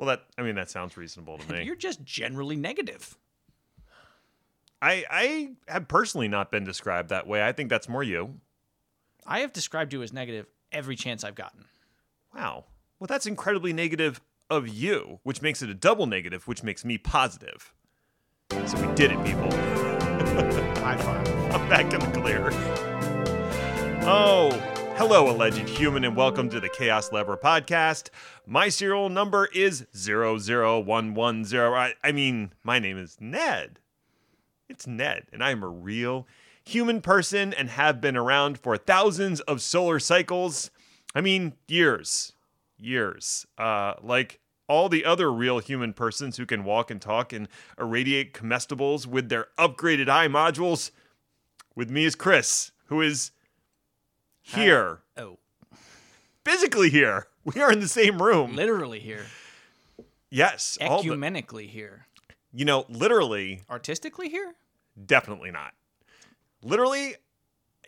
Well, that I mean that sounds reasonable to me. You're just generally negative. I I have personally not been described that way. I think that's more you. I have described you as negative every chance I've gotten. Wow. Well, that's incredibly negative of you, which makes it a double negative, which makes me positive. So we did it, people. High five. I'm back in the clear. Oh, hello, alleged human, and welcome to the Chaos Lever podcast. My serial number is 00110. I, I mean, my name is Ned. It's Ned, and I am a real human person and have been around for thousands of solar cycles. I mean, years. Years. Uh, like all the other real human persons who can walk and talk and irradiate comestibles with their upgraded eye modules. With me is Chris, who is here, Oh, physically here. We are in the same room. literally here. Yes, all the, Ecumenically here. you know, literally, Artistically here? definitely not. Literally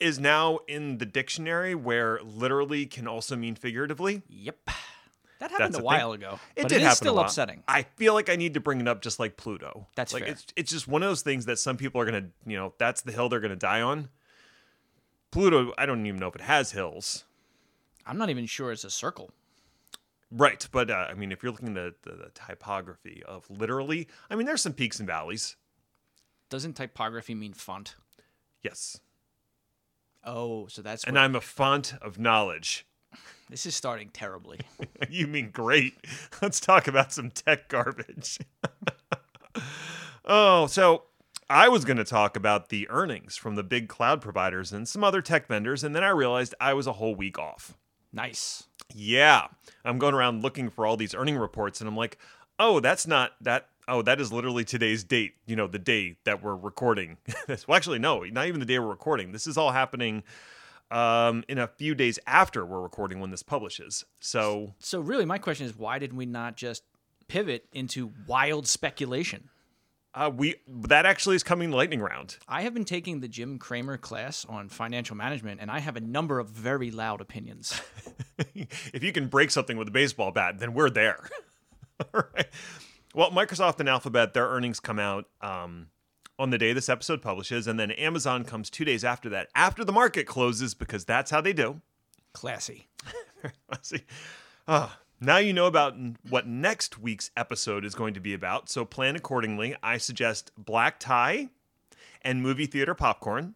is now in the dictionary where literally can also mean figuratively. Yep. That happened That's a thing. while ago. It but did it happen still upsetting. I feel like I need to bring it up just like Pluto. That's like fair. it's it's just one of those things that some people are gonna you know that's the hill they're gonna die on. Pluto, I don't even know if it has hills. I'm not even sure it's a circle. Right, but uh, I mean, if you're looking at the, the, typography of literally, I mean, there's some peaks and valleys. Doesn't typography mean font? Yes, Oh, so that's and what, I'm a font of knowledge. this is starting terribly. you mean great? Let's talk about some tech garbage. oh, so I was going to talk about the earnings from the big cloud providers and some other tech vendors, and then I realized I was a whole week off. nice. Yeah, I'm going around looking for all these earning reports, and I'm like, oh, that's not that. Oh, that is literally today's date. You know, the day that we're recording. well, actually, no, not even the day we're recording. This is all happening um, in a few days after we're recording when this publishes. So So really my question is why did we not just pivot into wild speculation? Uh, we that actually is coming lightning round. I have been taking the Jim Cramer class on financial management and I have a number of very loud opinions. if you can break something with a baseball bat, then we're there. All right. Well, Microsoft and Alphabet, their earnings come out um, on the day this episode publishes, and then Amazon comes two days after that, after the market closes, because that's how they do. Classy. See, ah, now you know about what next week's episode is going to be about, so plan accordingly. I suggest black tie and movie theater popcorn,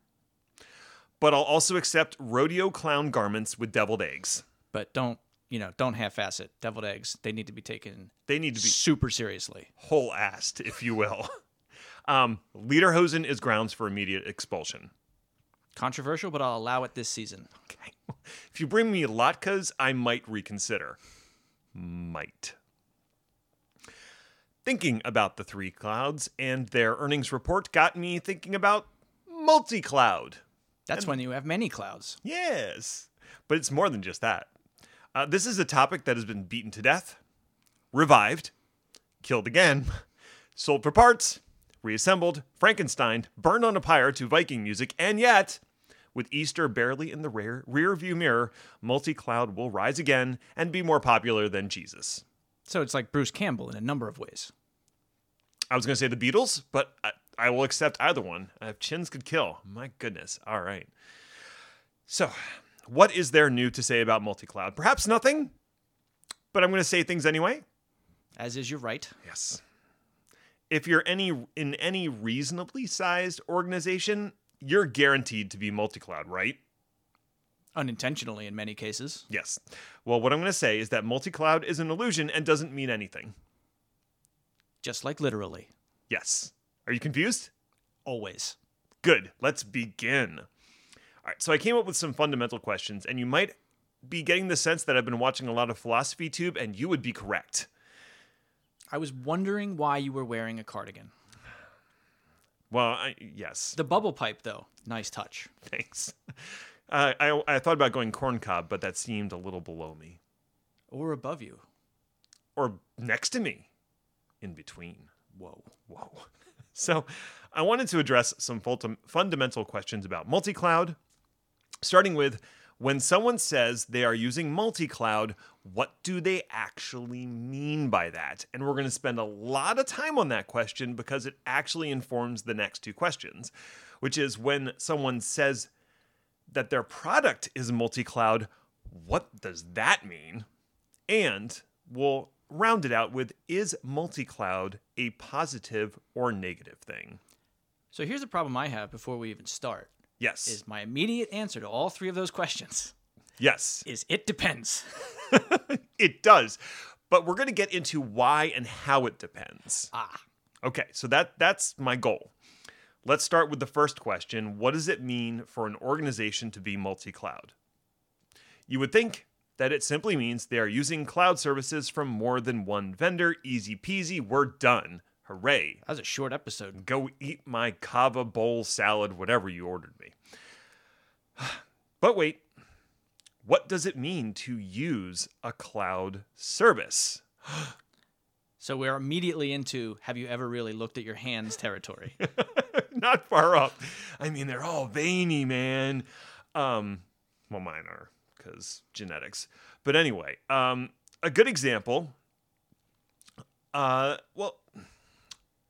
but I'll also accept rodeo clown garments with deviled eggs. But don't, you know, don't half-ass it. Deviled eggs, they need to be taken They need to be super seriously. whole assed, if you will. Um, Lederhosen is grounds for immediate expulsion. Controversial, but I'll allow it this season. Okay. If you bring me latkes, I might reconsider. Might. Thinking about the three clouds and their earnings report got me thinking about multi cloud. That's when you have many clouds. Yes, but it's more than just that. Uh, this is a topic that has been beaten to death, revived, killed again, sold for parts, reassembled, Frankenstein, burned on a pyre to Viking music, and yet, with Easter barely in the rear, rear view mirror, multi cloud will rise again and be more popular than Jesus. So it's like Bruce Campbell in a number of ways. I was going to say the Beatles, but I, I will accept either one. If chins could kill, my goodness. All right. So, what is there new to say about multi cloud? Perhaps nothing, but I'm going to say things anyway. As is your right. Yes. If you're any in any reasonably sized organization, you're guaranteed to be multi cloud, right? Unintentionally in many cases. Yes. Well, what I'm going to say is that multi cloud is an illusion and doesn't mean anything. Just like literally. Yes. Are you confused? Always. Good. Let's begin. All right. So I came up with some fundamental questions, and you might be getting the sense that I've been watching a lot of Philosophy Tube, and you would be correct. I was wondering why you were wearing a cardigan. Well, I, yes. The bubble pipe, though, nice touch. Thanks. Uh, I, I thought about going corn cob, but that seemed a little below me. Or above you. Or next to me. In between. Whoa. Whoa. So, I wanted to address some fundamental questions about multi cloud, starting with When someone says they are using multi cloud, what do they actually mean by that? And we're going to spend a lot of time on that question because it actually informs the next two questions, which is when someone says that their product is multi cloud, what does that mean? And we'll round it out with is multi cloud a positive or negative thing? So here's the problem I have before we even start. Yes. Is my immediate answer to all three of those questions yes. is it depends. it does. But we're going to get into why and how it depends. Ah. Okay, so that that's my goal. Let's start with the first question. What does it mean for an organization to be multi-cloud? You would think that it simply means they are using cloud services from more than one vendor. Easy peasy, we're done. Hooray. That was a short episode. Go eat my kava bowl salad, whatever you ordered me. But wait, what does it mean to use a cloud service? So we're immediately into have you ever really looked at your hands territory? Not far up. I mean, they're all veiny, man. Um, well, mine are because genetics. But anyway, um, a good example. Uh, well,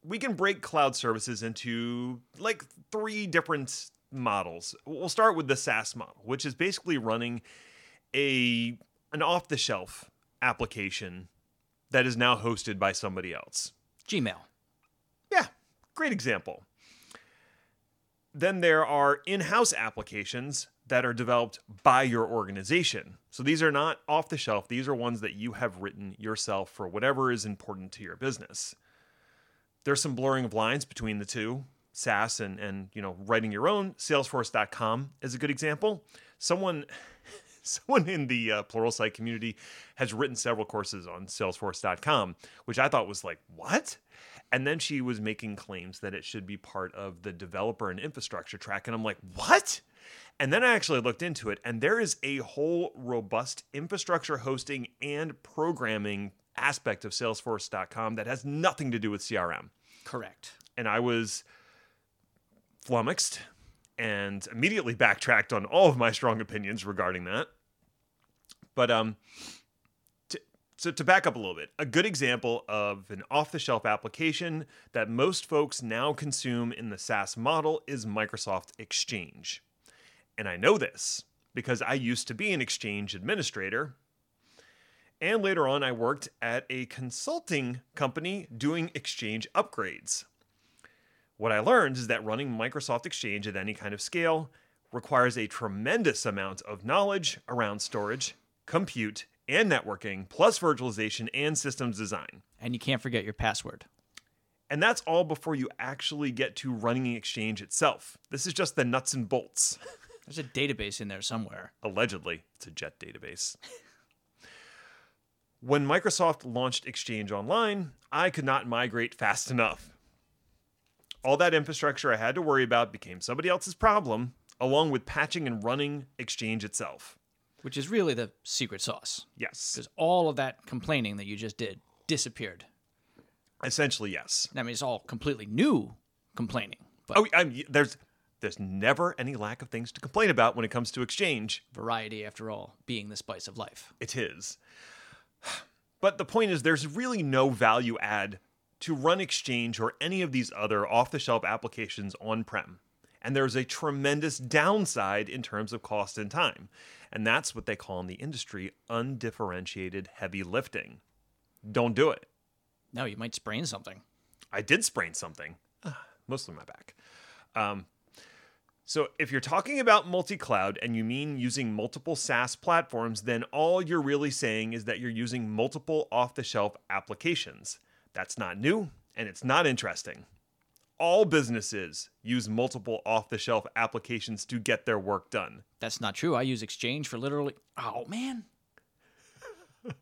we can break cloud services into like three different models. We'll start with the SaaS model, which is basically running a an off-the-shelf application that is now hosted by somebody else. Gmail. Yeah, great example. Then there are in-house applications that are developed by your organization. So these are not off the shelf. These are ones that you have written yourself for whatever is important to your business there's some blurring of lines between the two SaaS and and you know writing your own. Salesforce.com is a good example. Someone someone in the uh, Pluralsight community has written several courses on Salesforce.com, which I thought was like what. And then she was making claims that it should be part of the developer and infrastructure track. And I'm like, what? And then I actually looked into it, and there is a whole robust infrastructure hosting and programming aspect of Salesforce.com that has nothing to do with CRM. Correct. And I was flummoxed and immediately backtracked on all of my strong opinions regarding that. But um, to, so to back up a little bit, a good example of an off-the-shelf application that most folks now consume in the SaaS model is Microsoft Exchange. And I know this because I used to be an Exchange administrator and later on, I worked at a consulting company doing Exchange upgrades. What I learned is that running Microsoft Exchange at any kind of scale requires a tremendous amount of knowledge around storage, compute, and networking, plus virtualization and systems design. And you can't forget your password. And that's all before you actually get to running Exchange itself. This is just the nuts and bolts. There's a database in there somewhere. Allegedly, it's a jet database. When Microsoft launched Exchange Online, I could not migrate fast enough. All that infrastructure I had to worry about became somebody else's problem, along with patching and running Exchange itself. Which is really the secret sauce. Yes. Because all of that complaining that you just did disappeared. Essentially, yes. I mean, it's all completely new complaining. But Oh, I'm, there's there's never any lack of things to complain about when it comes to Exchange. variety, after all, being the spice of life. It is. But the point is, there's really no value add to run Exchange or any of these other off the shelf applications on prem. And there's a tremendous downside in terms of cost and time. And that's what they call in the industry undifferentiated heavy lifting. Don't do it. No, you might sprain something. I did sprain something, mostly my back. Um, so if you're talking about multi-cloud and you mean using multiple SaaS platforms, then all you're really saying is that you're using multiple off-the-shelf applications. That's not new and it's not interesting. All businesses use multiple off-the-shelf applications to get their work done. That's not true. I use Exchange for literally. Oh, man.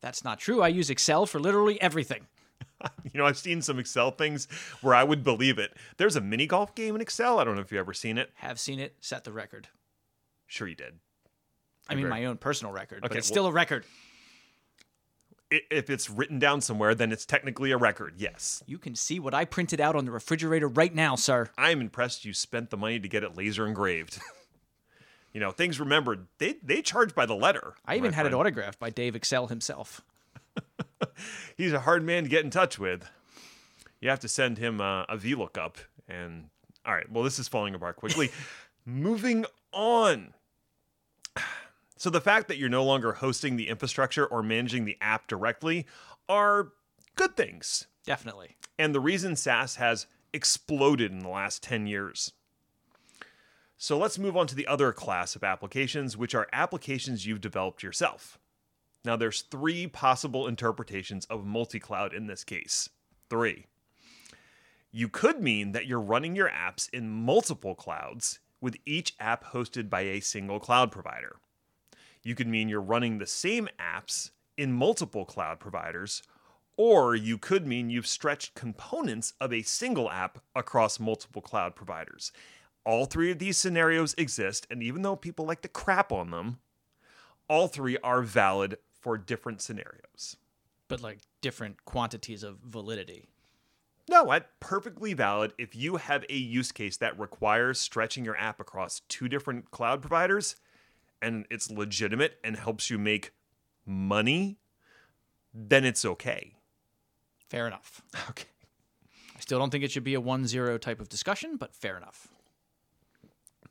That's not true. I use Excel for literally everything. You know, I've seen some Excel things where I would believe it. There's a mini golf game in Excel. I don't know if you've ever seen it. Have seen it, set the record. Sure, you did. I mean, my own personal record, but Okay, it's well- still a record. If it's written down somewhere, then it's technically a record. Yes. You can see what I printed out on the refrigerator right now, sir. I'm impressed you spent the money to get it laser engraved. You know, things remembered, they they charge by the letter. I even had it autographed by Dave Excel himself. He's a hard man to get in touch with. You have to send him uh, a VLOOKUP. And all right, well, this is falling apart quickly. Moving on. So the fact that you're no longer hosting the infrastructure or managing the app directly are good things. Definitely. and the reason SaaS has exploded in the last 10 years. So let's move on to the other class of applications, which are applications you've developed yourself. Now, there's three possible interpretations of multi cloud in this case. Three. You could mean that you're running your apps in multiple clouds, with each app hosted by a single cloud provider. You could mean you're running the same apps in multiple cloud providers, or you could mean you've stretched components of a single app across multiple cloud providers. All three of these scenarios exist, and even though people like to crap on them, all three are valid for different scenarios. But like different quantities of validity. No, that's perfectly valid if you have a use case that requires stretching your app across two different cloud providers and it's legitimate and helps you make money, then it's okay. Fair enough. Okay. I still don't think it should be a 1 0 type of discussion, but fair enough.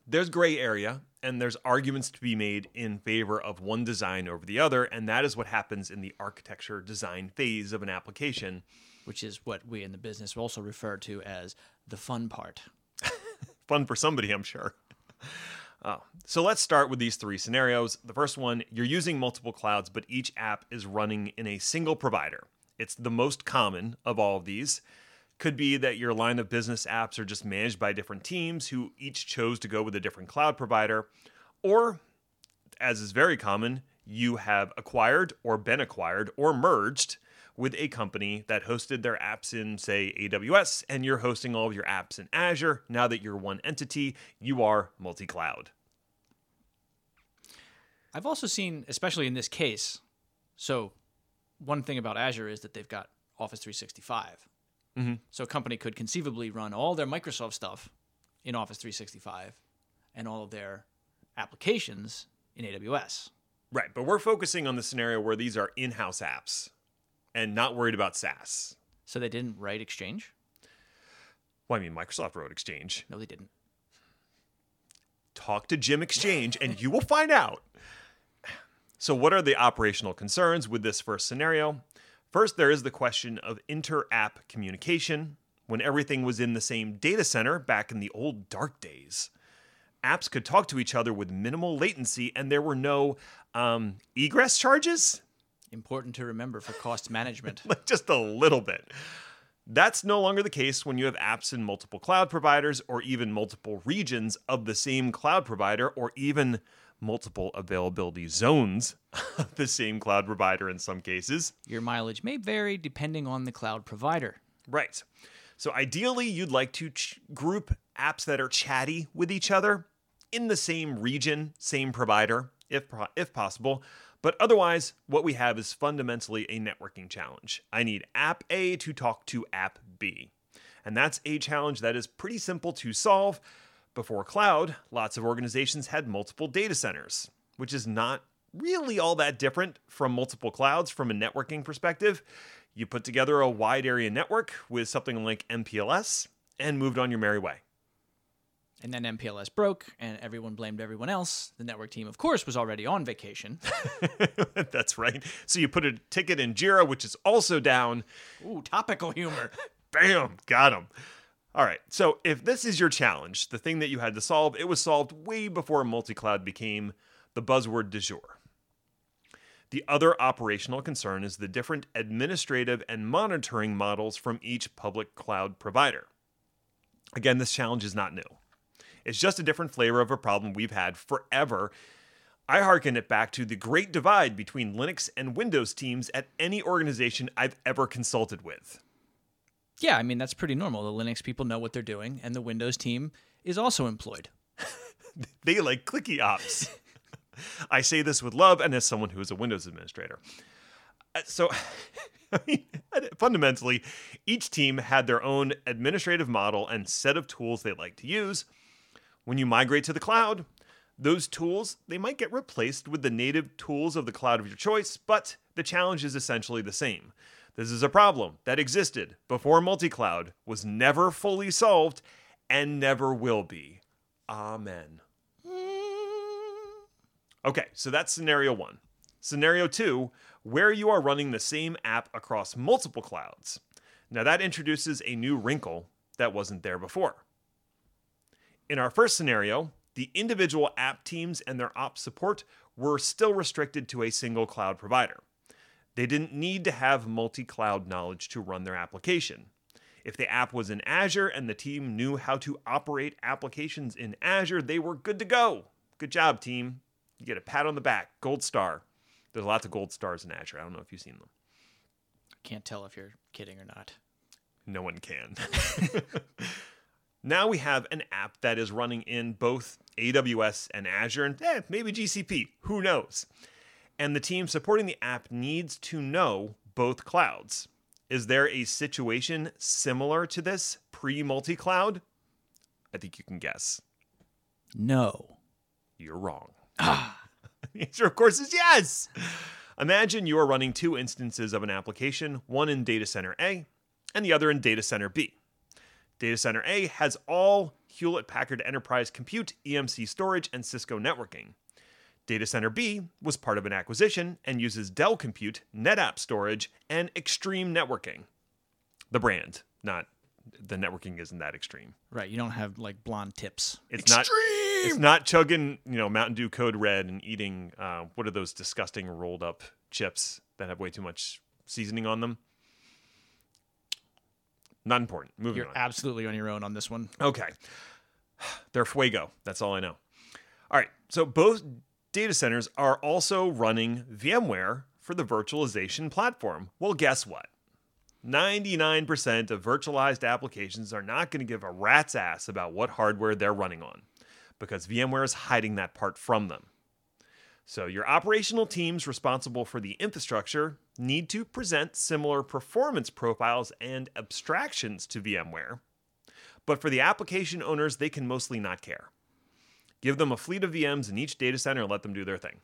There's gray area and there's arguments to be made in favor of one design over the other, and that is what happens in the architecture design phase of an application. Which is what we in the business also refer to as the fun part. fun for somebody, I'm sure. Oh, so let's start with these three scenarios. The first one, you're using multiple clouds, but each app is running in a single provider. It's the most common of all of these. Could be that your line of business apps are just managed by different teams who each chose to go with a different cloud provider. Or, as is very common, you have acquired or been acquired or merged with a company that hosted their apps in, say, AWS, and you're hosting all of your apps in Azure. Now that you're one entity, you are multi cloud. I've also seen, especially in this case, so one thing about Azure is that they've got Office 365. Mm-hmm. So a company could conceivably run all their Microsoft stuff in Office 365 and all of their applications in AWS. Right, but we're focusing on the scenario where these are in house apps and not worried about SaaS. So they didn't write Exchange? Well, I mean, Microsoft wrote Exchange. No, they didn't. Talk to Jim Exchange and you will find out. So, what are the operational concerns with this first scenario? First, there is the question of inter app communication. When everything was in the same data center back in the old dark days, apps could talk to each other with minimal latency and there were no um, egress charges. Important to remember for cost management. like just a little bit. That's no longer the case when you have apps in multiple cloud providers or even multiple regions of the same cloud provider or even multiple availability zones of the same cloud provider in some cases. Your mileage may vary depending on the cloud provider. Right. So ideally, you'd like to ch- group apps that are chatty with each other in the same region, same provider, if pro- if possible. But otherwise, what we have is fundamentally a networking challenge. I need app A to talk to app B. And that's a challenge that is pretty simple to solve. Before cloud, lots of organizations had multiple data centers, which is not really all that different from multiple clouds from a networking perspective. You put together a wide area network with something like MPLS and moved on your merry way. And then MPLS broke, and everyone blamed everyone else. The network team, of course, was already on vacation. That's right. So you put a ticket in Jira, which is also down. Ooh, topical humor. Bam, got him. All right. So if this is your challenge, the thing that you had to solve, it was solved way before multi cloud became the buzzword du jour. The other operational concern is the different administrative and monitoring models from each public cloud provider. Again, this challenge is not new. It's just a different flavor of a problem we've had forever. I hearken it back to the great divide between Linux and Windows teams at any organization I've ever consulted with. Yeah, I mean, that's pretty normal. The Linux people know what they're doing, and the Windows team is also employed. They like clicky ops. I say this with love and as someone who is a Windows administrator. Uh, So, I mean, fundamentally, each team had their own administrative model and set of tools they like to use. When you migrate to the cloud, Those tools, they might get replaced with the native tools of the cloud of your choice, but the challenge is essentially the same. This is a problem that existed before multi cloud, was never fully solved, and never will be. Amen. Okay, so that's scenario one. Scenario two, where you are running the same app across multiple clouds. Now, that introduces a new wrinkle that wasn't there before. In our first scenario, the individual app teams and their ops support were still restricted to a single cloud provider. They didn't need to have multi cloud knowledge to run their application. If the app was in Azure and the team knew how to operate applications in Azure, they were good to go. Good job, team. You get a pat on the back, gold star. There's lots of gold stars in Azure. I don't know if you've seen them. Can't tell if you're kidding or not. No one can. now we have an app that is running in both AWS and Azure, and eh, maybe GCP. Who knows? And the team supporting the app needs to know both clouds. Is there a situation similar to this pre multi cloud? I think you can guess. No. You're wrong. Ah. the answer, of course, is yes. Imagine you are running two instances of an application, one in data center A and the other in data center B. Data center A has all Hewlett Packard Enterprise Compute, EMC storage, and Cisco networking. Data Center B was part of an acquisition and uses Dell Compute, NetApp storage, and Extreme Networking. The brand, not the networking isn't that extreme. Right. You don't have like blonde tips. It's not it's not chugging, you know, Mountain Dew Code Red and eating uh, what are those disgusting rolled up chips that have way too much seasoning on them. Not important. Moving on. You're on. absolutely on your own on this one. Okay. They're Fuego. That's all I know. All right. So both data centers are also running VMware for the virtualization platform. Well, guess what? 99% of virtualized applications are not going to give a rat's ass about what hardware they're running on because VMware is hiding that part from them. So, your operational teams responsible for the infrastructure need to present similar performance profiles and abstractions to VMware. But for the application owners, they can mostly not care. Give them a fleet of VMs in each data center and let them do their thing.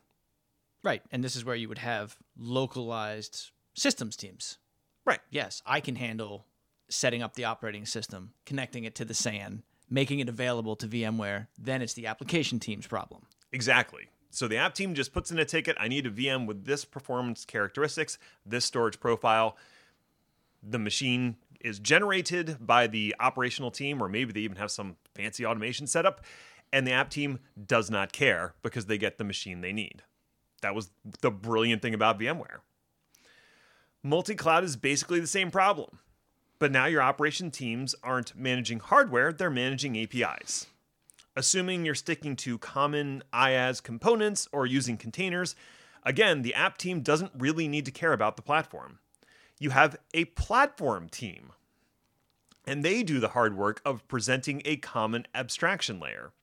Right. And this is where you would have localized systems teams. Right. Yes, I can handle setting up the operating system, connecting it to the SAN, making it available to VMware. Then it's the application team's problem. Exactly. So the app team just puts in a ticket I need a VM with this performance characteristics, this storage profile. The machine is generated by the operational team, or maybe they even have some fancy automation setup, and the app team does not care because they get the machine they need. That was the brilliant thing about VMware. Multi cloud is basically the same problem, but now your operation teams aren't managing hardware, they're managing APIs. Assuming you're sticking to common IaaS components or using containers, again, the app team doesn't really need to care about the platform. You have a platform team, and they do the hard work of presenting a common abstraction layer.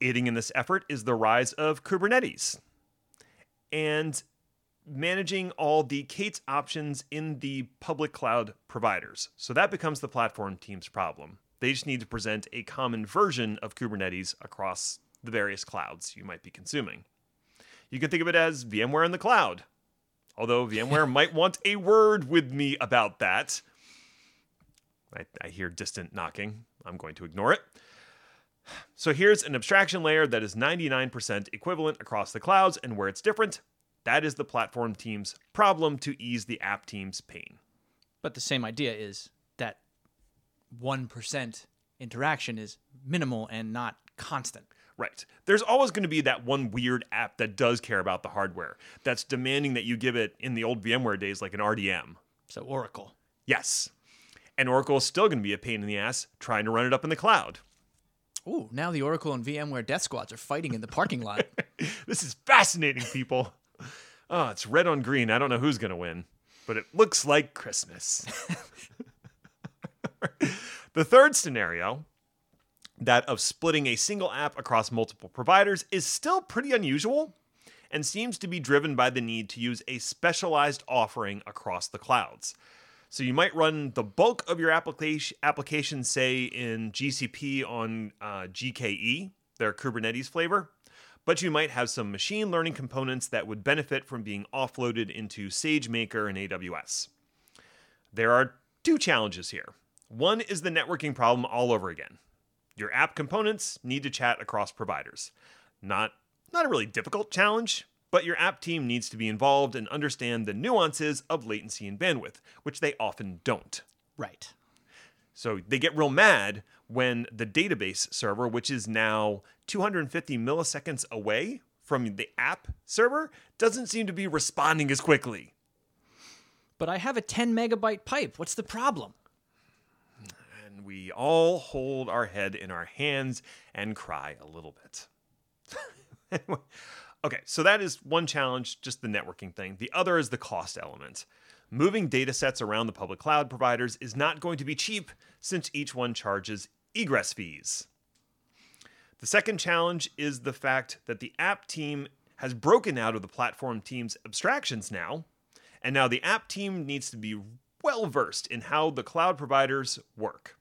Aiding in this effort is the rise of Kubernetes and managing all the K8s options in the public cloud providers. So that becomes the platform team's problem. They just need to present a common version of Kubernetes across the various clouds you might be consuming. You can think of it as VMware in the cloud, although VMware might want a word with me about that. I, I hear distant knocking. I'm going to ignore it. So here's an abstraction layer that is 99% equivalent across the clouds, and where it's different, that is the platform team's problem to ease the app team's pain. But the same idea is that 1% interaction is minimal and not constant. Right. There's always going to be that one weird app that does care about the hardware, that's demanding that you give it in the old VMware days like an RDM. So Oracle. Yes. And Oracle is still going to be a pain in the ass trying to run it up in the cloud. Ooh, now the Oracle and VMware death squads are fighting in the parking lot. this is fascinating, people. Oh, it's red on green. I don't know who's going to win, but it looks like Christmas. the third scenario, that of splitting a single app across multiple providers, is still pretty unusual and seems to be driven by the need to use a specialized offering across the clouds. So you might run the bulk of your application, application say, in GCP on uh, GKE, their Kubernetes flavor, but you might have some machine learning components that would benefit from being offloaded into SageMaker and AWS. There are two challenges here. One is the networking problem all over again. Your app components need to chat across providers. Not not a really difficult challenge, but your app team needs to be involved and understand the nuances of latency and bandwidth, which they often don't. Right. So they get real mad when the database server, which is now 250 milliseconds away from the app server, doesn't seem to be responding as quickly. But I have a 10 megabyte pipe. What's the problem? And we all hold our head in our hands and cry a little bit. Okay, so that is one challenge, just the networking thing. The other is the cost element. Moving data sets around the public cloud providers is not going to be cheap since each one charges egress fees. The second challenge is the fact that the app team has broken out of the platform team's abstractions now, and now the app team needs to be well versed in how the cloud providers work.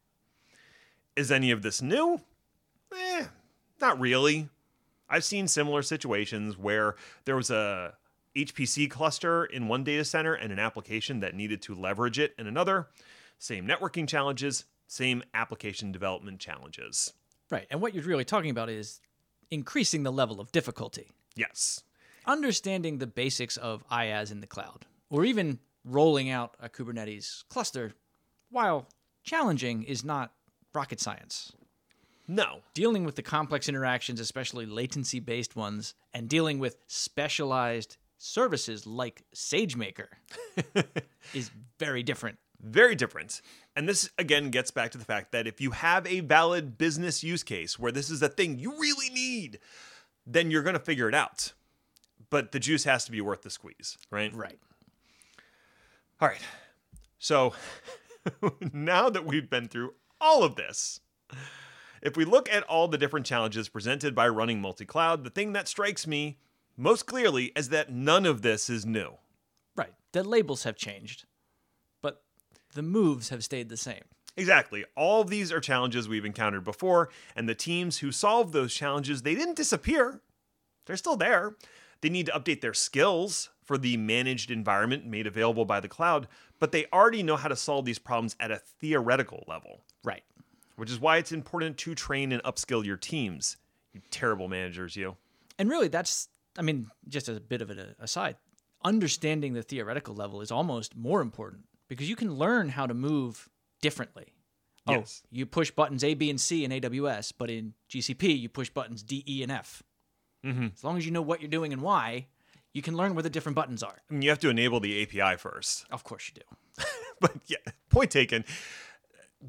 Is any of this new? Eh, not really. I've seen similar situations where there was a HPC cluster in one data center and an application that needed to leverage it in another. Same networking challenges, same application development challenges. Right. And what you're really talking about is increasing the level of difficulty, Yes. understanding the basics of IaaS in the cloud, or even rolling out a Kubernetes cluster, while challenging, is not rocket science. No. Dealing with the complex interactions, especially latency based ones, and dealing with specialized services like SageMaker is very different. Very different. And this again gets back to the fact that if you have a valid business use case where this is a thing you really need, then you're going to figure it out. But the juice has to be worth the squeeze, right? Right. All right. So now that we've been through all of this, if we look at all the different challenges presented by running multi cloud, the thing that strikes me most clearly is that none of this is new. Right. The labels have changed, but the moves have stayed the same. Exactly. All of these are challenges we've encountered before, and the teams who solve those challenges, they didn't disappear. They're still there. They need to update their skills for the managed environment made available by the cloud, but they already know how to solve these problems at a theoretical level, Right. Which is why it's important to train and upskill your teams. You terrible managers, you. And really, that's, I mean, just as a bit of an aside, understanding the theoretical level is almost more important because you can learn how to move differently. Yes. Oh, you push buttons A, B, and C in AWS, but in GCP, you push buttons D, E, and F. Mhm. As long as you know what you're doing and why, you can learn where the different buttons are. I mean, you have to enable the API first. Of course, you do. but yeah, point taken.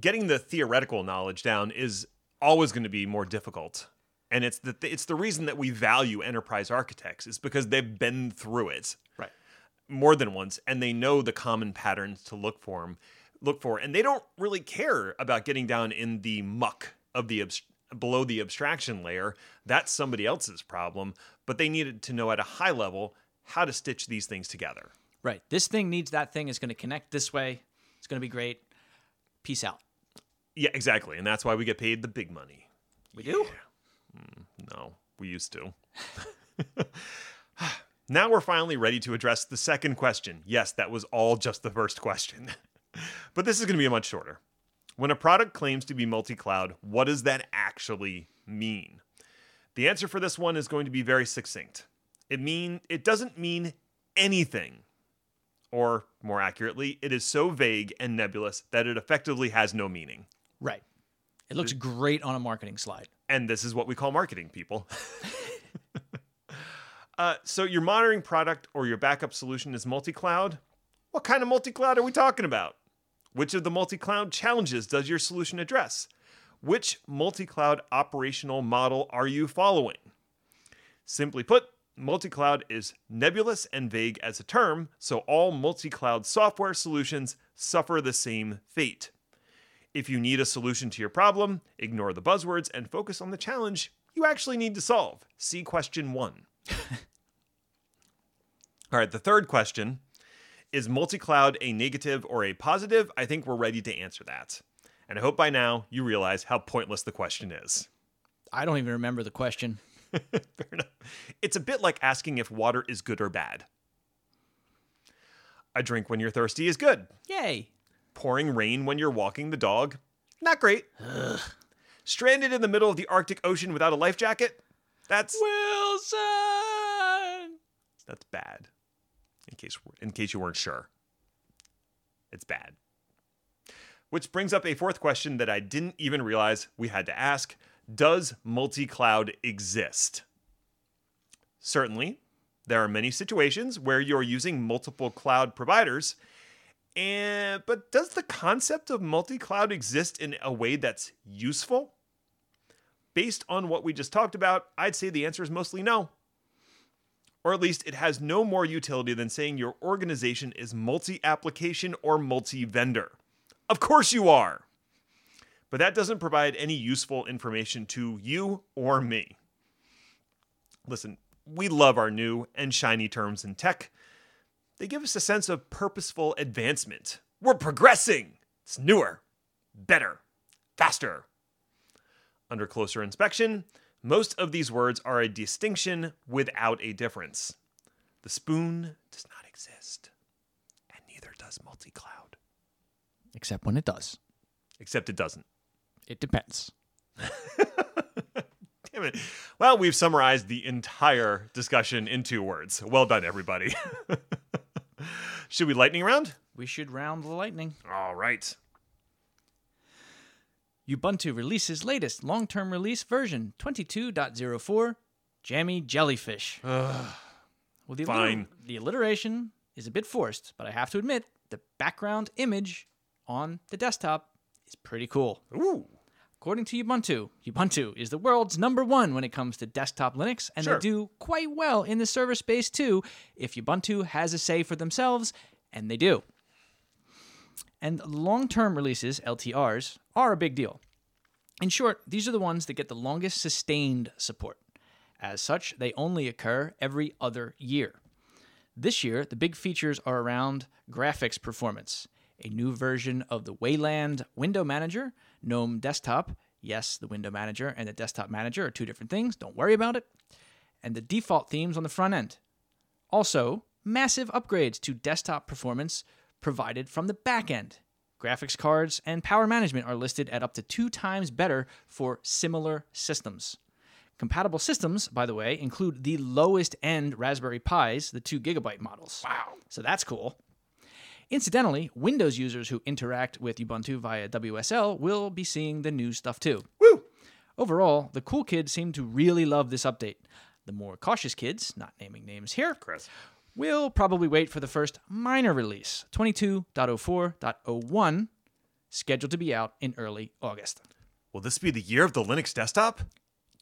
Getting the theoretical knowledge down is always going to be more difficult, and it's the it's the reason that we value enterprise architects is because they've been through it Right. more than once, and they know the common patterns to look for look for, and they don't really care about getting down in the muck of the below the abstraction layer. That's somebody else's problem, but they needed to know at a high level how to stitch these things together. Right. This thing needs that thing. It's going to connect this way. It's going to be great. Peace out. Yeah, exactly, and that's why we get paid the big money. We do? Mm, no, we used to. now we're finally ready to address the second question. Yes, that was all just the first question. but this is going to be a much shorter. When a product claims to be multi cloud, what does that actually mean? The answer for this one is going to be very succinct. It mean it doesn't mean anything. Or more accurately, it is so vague and nebulous that it effectively has no meaning. Right. It looks great on a marketing slide. And this is what we call marketing, people. uh, so, your monitoring product or your backup solution is multi cloud. What kind of multi cloud are we talking about? Which of the multi cloud challenges does your solution address? Which multi cloud operational model are you following? Simply put, multi cloud is nebulous and vague as a term, so all multi cloud software solutions suffer the same fate. If you need a solution to your problem, ignore the buzzwords and focus on the challenge you actually need to solve. See question one. All right, the third question is multi cloud a negative or a positive? I think we're ready to answer that. And I hope by now you realize how pointless the question is. I don't even remember the question. Fair enough. It's a bit like asking if water is good or bad. A drink when you're thirsty is good. Yay. Pouring rain when you're walking the dog, not great. Stranded in the middle of the Arctic Ocean without a life jacket, that's Wilson. that's bad. In case in case you weren't sure. It's bad. Which brings up a fourth question that I didn't even realize we had to ask. Does multi-cloud exist? Certainly, there are many situations where you're using multiple cloud providers. And but does the concept of multi-cloud exist in a way that's useful? Based on what we just talked about, I'd say the answer is mostly no. Or at least it has no more utility than saying your organization is multi-application or multi-vendor. Of course you are. But that doesn't provide any useful information to you or me. Listen, we love our new and shiny terms in tech. They give us a sense of purposeful advancement. We're progressing. It's newer, better, faster. Under closer inspection, most of these words are a distinction without a difference. The spoon does not exist, and neither does multi cloud. Except when it does. Except it doesn't. It depends. Damn it. Well, we've summarized the entire discussion in two words. Well done, everybody. Should we lightning round? We should round the lightning. All right. Ubuntu releases latest long term release version 22.04 Jammy Jellyfish. well, the, Fine. alliter- the alliteration is a bit forced, but I have to admit the background image on the desktop is pretty cool. Ooh. According to Ubuntu, Ubuntu is the world's number one when it comes to desktop Linux, and Sure. they do quite well in the server space too if Ubuntu has a say for themselves, and they do. And long term releases, LTRs, are a big deal. In short, these are the ones that get the longest sustained support. As such, they only occur every other year. This year, the big features are around graphics performance, a new version of the Wayland Window Manager, GNOME Desktop. Yes, the Window Manager and the Desktop Manager are two different things. Don't worry about it. And the default themes on the front end. Also, massive upgrades to desktop performance provided from the back end. Graphics cards and power management are listed at up to two times better for similar systems. Compatible systems, by the way, include the lowest end Raspberry Pis, the 2 gigabyte models. Wow. So that's cool. Incidentally, Windows users who interact with Ubuntu via WSL will be seeing the new stuff too. Woo. Overall, the cool kids seem to really love this update. The more cautious kids, not naming names here, Chris. will probably wait for the first minor release, 22.04.01, scheduled to be out in early August. Will this be the year of the Linux desktop?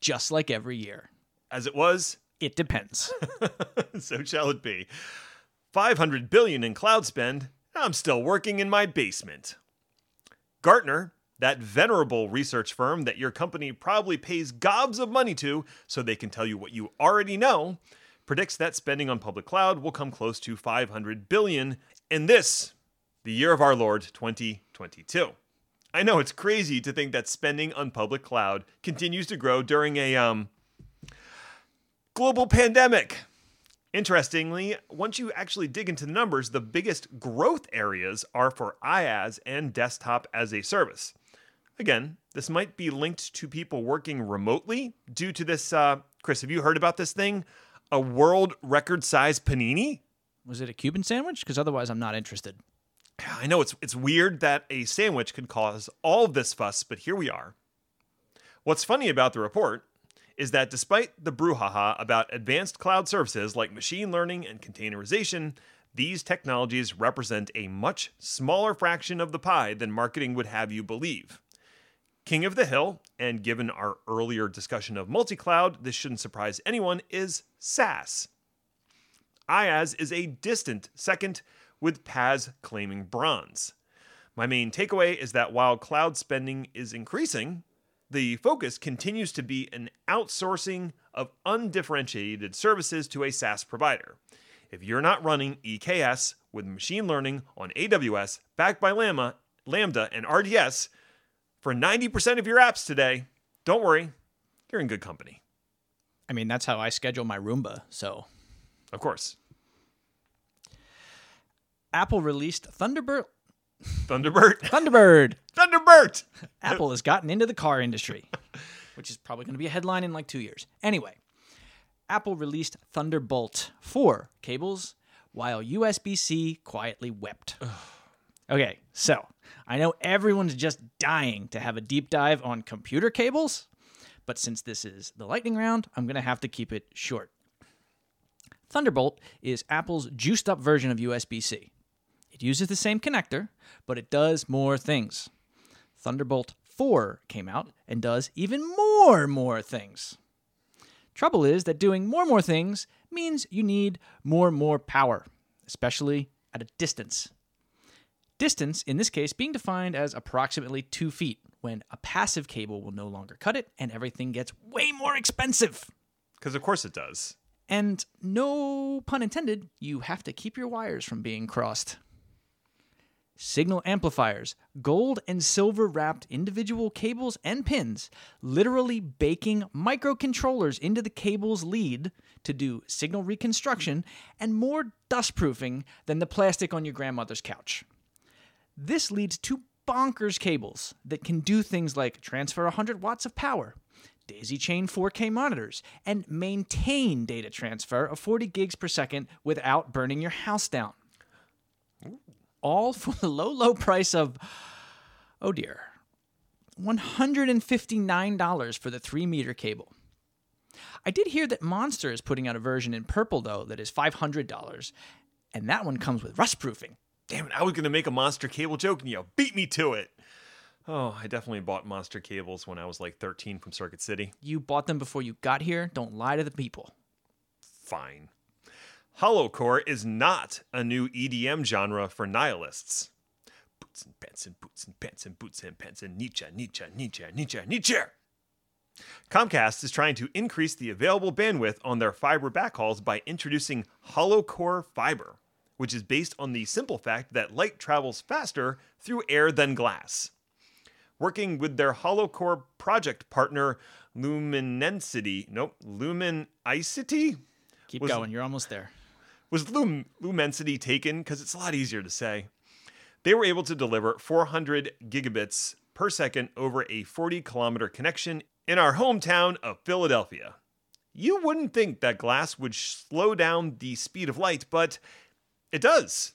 Just like every year. As it was, It depends. so shall it be. 500 billion in cloud spend. I'm still working in my basement. Gartner, that venerable research firm that your company probably pays gobs of money to so they can tell you what you already know, predicts that spending on public cloud will come close to 500 billion in this, the year of our Lord 2022. I know it's crazy to think that spending on public cloud continues to grow during a um global pandemic. Interestingly, once you actually dig into the numbers, the biggest growth areas are for IaaS and desktop as a service. Again, this might be linked to people working remotely due to this. Uh, Chris, have you heard about this thing? A world record size panini? Was it a Cuban sandwich? Because otherwise, I'm not interested. I know it's it's weird that a sandwich could cause all of this fuss, but here we are. What's funny about the report is that despite the brouhaha about advanced cloud services like machine learning and containerization, these technologies represent a much smaller fraction of the pie than marketing would have you believe. King of the hill, and given our earlier discussion of multi cloud, this shouldn't surprise anyone, is SaaS. IaaS is a distant second, with PaaS claiming bronze. My main takeaway is that while cloud spending is increasing, the focus continues to be an outsourcing of undifferentiated services to a SaaS provider. If you're not running EKS with machine learning on AWS backed by Lambda, Lambda and RDS for 90% of your apps today, don't worry, you're in good company. I mean, that's how I schedule my Roomba. So Of course. Apple released Thunderbird. Thunderbird. Thunderbird. Thunderbird. Apple has gotten into the car industry, which is probably going to be a headline in like two years. Anyway, Apple released Thunderbolt 4 cables while USB C quietly wept. okay, so I know everyone's just dying to have a deep dive on computer cables, but since this is the lightning round, I'm going to have to keep it short. Thunderbolt is Apple's juiced up version of USB C. It uses the same connector, but it does more things. Thunderbolt 4 came out and does even more more things. Trouble is that doing more more things means you need more more power, especially at a distance. Distance, in this case, being defined as approximately 2 feet, when a passive cable will no longer cut it and everything gets way more expensive. Because of course it does. And no pun intended, you have to keep your wires from being crossed. Signal amplifiers, gold and silver wrapped individual cables and pins, literally baking microcontrollers into the cable's lead to do signal reconstruction and more dustproofing than the plastic on your grandmother's couch. This leads to bonkers cables that can do things like transfer 100 watts of power, daisy chain 4K monitors, and maintain data transfer of 40 gigs per second without burning your house down. All for the low, low price of, oh dear, $159 for the 3 meter cable. I did hear that Monster is putting out a version in purple, though, that is $500, and that one comes with rust proofing. Damn it, I was going to make a monster cable joke and you beat me to it. Oh, I definitely bought monster cables when I was like 13 from Circuit City. You bought them before you got here. Don't lie to the people. Fine. Hollowcore is not a new EDM genre for nihilists. Boots and pants and boots and pants and boots and pants and Nietzsche, Nietzsche, Nietzsche, Nietzsche, Nietzsche. Comcast is trying to increase the available bandwidth on their fiber backhauls by introducing Hollowcore fiber, which is based on the simple fact that light travels faster through air than glass. Working with their Hollowcore project partner Luminicity, nope, Luminicity Keep Was- going. You're almost there. Was Lum- Lumensity taken because it's a lot easier to say. They were able to deliver 400 gigabits per second over a 40 kilometer connection in our hometown of Philadelphia. You wouldn't think that glass would slow down the speed of light, but it does.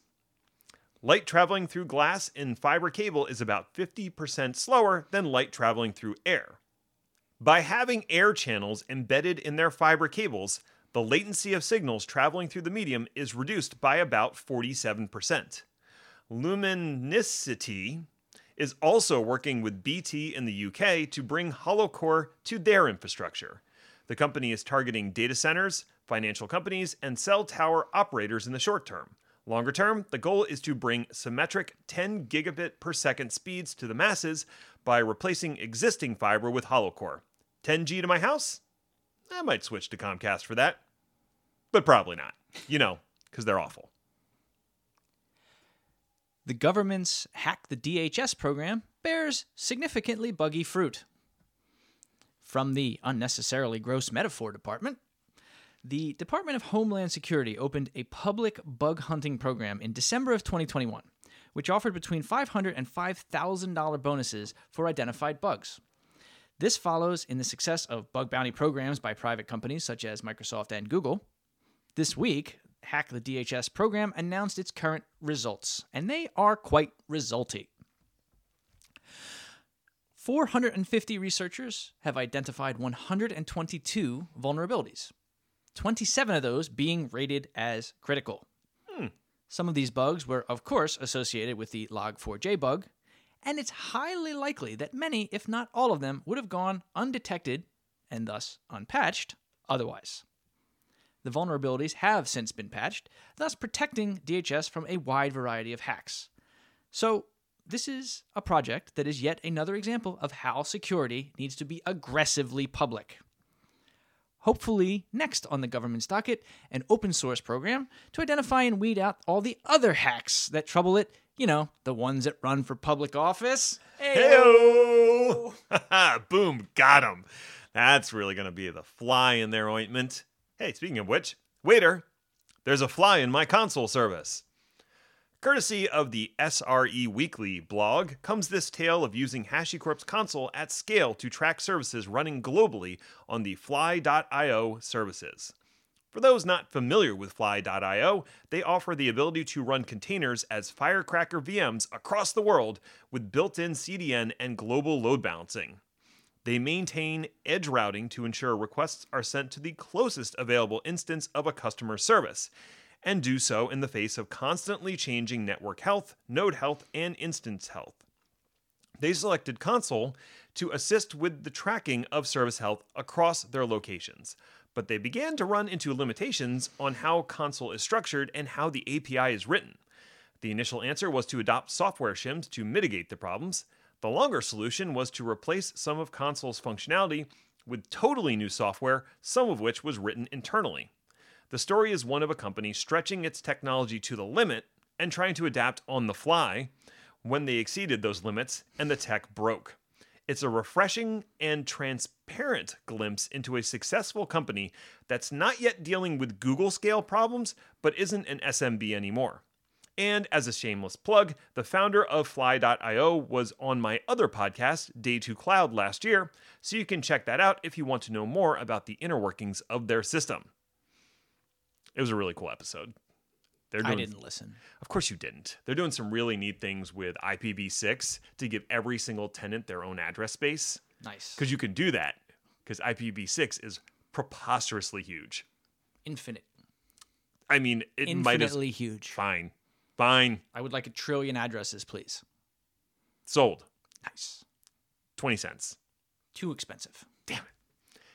Light traveling through glass in fiber cable is about 50% slower than light traveling through air. By having air channels embedded in their fiber cables, the latency of signals traveling through the medium is reduced by about 47%. Lumenisity is also working with BT in the UK to bring Hollowcore to their infrastructure. The company is targeting data centers, financial companies, and cell tower operators in the short term. Longer term, the goal is to bring symmetric 10 gigabit per second speeds to the masses by replacing existing fiber with Hollowcore. 10G to my house? I might switch to Comcast for that. But probably not. You know, because they're awful. The government's Hack the DHS program bears significantly buggy fruit. From the unnecessarily gross metaphor department, the Department of Homeland Security opened a public bug hunting program in December of 2021, which offered between $500 and $5,000 bonuses for identified bugs. This follows in the success of bug bounty programs by private companies such as Microsoft and Google. This week, Hack the DHS program announced its current results, and they are quite resulty. 450 researchers have identified 122 vulnerabilities, 27 of those being rated as critical. Hmm. Some of these bugs were, of course, associated with the Log4j bug, and it's highly likely that many, if not all of them, would have gone undetected and thus unpatched otherwise. The vulnerabilities have since been patched, thus protecting DHS from a wide variety of hacks. So, this is a project that is yet another example of how security needs to be aggressively public. Hopefully, next on the government's docket, an open source program to identify and weed out all the other hacks that trouble it. You know, the ones that run for public office. Heyo! Boom, got him. That's really going to be the fly in their ointment. Hey, speaking of which, waiter, there's a fly in my Consul service. Courtesy of the SRE Weekly blog comes this tale of using HashiCorp's Consul at scale to track services running globally on the Fly.io services. For those not familiar with Fly.io, they offer the ability to run containers as Firecracker VMs across the world with built in CDN and global load balancing. They maintain edge routing to ensure requests are sent to the closest available instance of a customer service, and do so in the face of constantly changing network health, node health, and instance health. They selected Consul to assist with the tracking of service health across their locations, but they began to run into limitations on how Consul is structured and how the API is written. The initial answer was to adopt software shims to mitigate the problems. The longer solution was to replace some of Consul's functionality with totally new software, some of which was written internally. The story is one of a company stretching its technology to the limit and trying to adapt on the fly when they exceeded those limits and the tech broke. It's a refreshing and transparent glimpse into a successful company that's not yet dealing with Google scale problems, but isn't an SMB anymore. And as a shameless plug, the founder of Fly.io was on my other podcast, Day 2 Cloud, last year, so you can check that out if you want to know more about the inner workings of their system. It was a really cool episode. They're I didn't listen. Of course you didn't. They're doing some really neat things with IPv6 to give every single tenant their own address space Nice. because you can do that because IPv6 is preposterously huge. Infinite. I mean, it might as huge. fine, fine, I would like a trillion addresses, please. sold, Nice. twenty cents. Too expensive.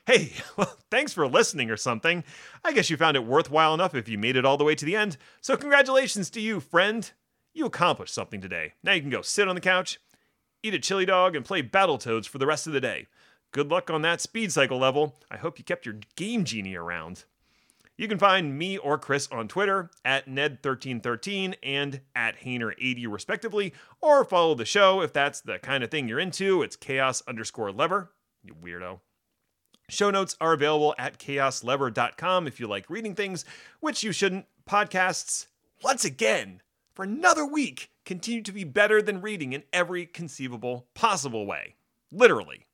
Hey, well, thanks for listening or something. I guess you found it worthwhile enough if you made it all the way to the end. So, congratulations to you, friend. You accomplished something today. Now you can go sit on the couch, eat a chili dog, and play Battletoads for the rest of the day. Good luck on that speed cycle level. I hope you kept your Game Genie around. You can find me or Chris on Twitter at Ned1313 and at Hayner80 respectively, or follow the show if that's the kind of thing you're into. It's chaos underscore lever. You weirdo. Show notes are available at chaoslever.com if you like reading things, which you shouldn't. Podcasts, once again, for another week, continue to be better than reading in every conceivable possible way. Literally.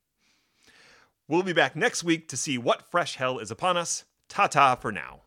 We'll be back next week to see what fresh hell is upon us. Ta ta for now.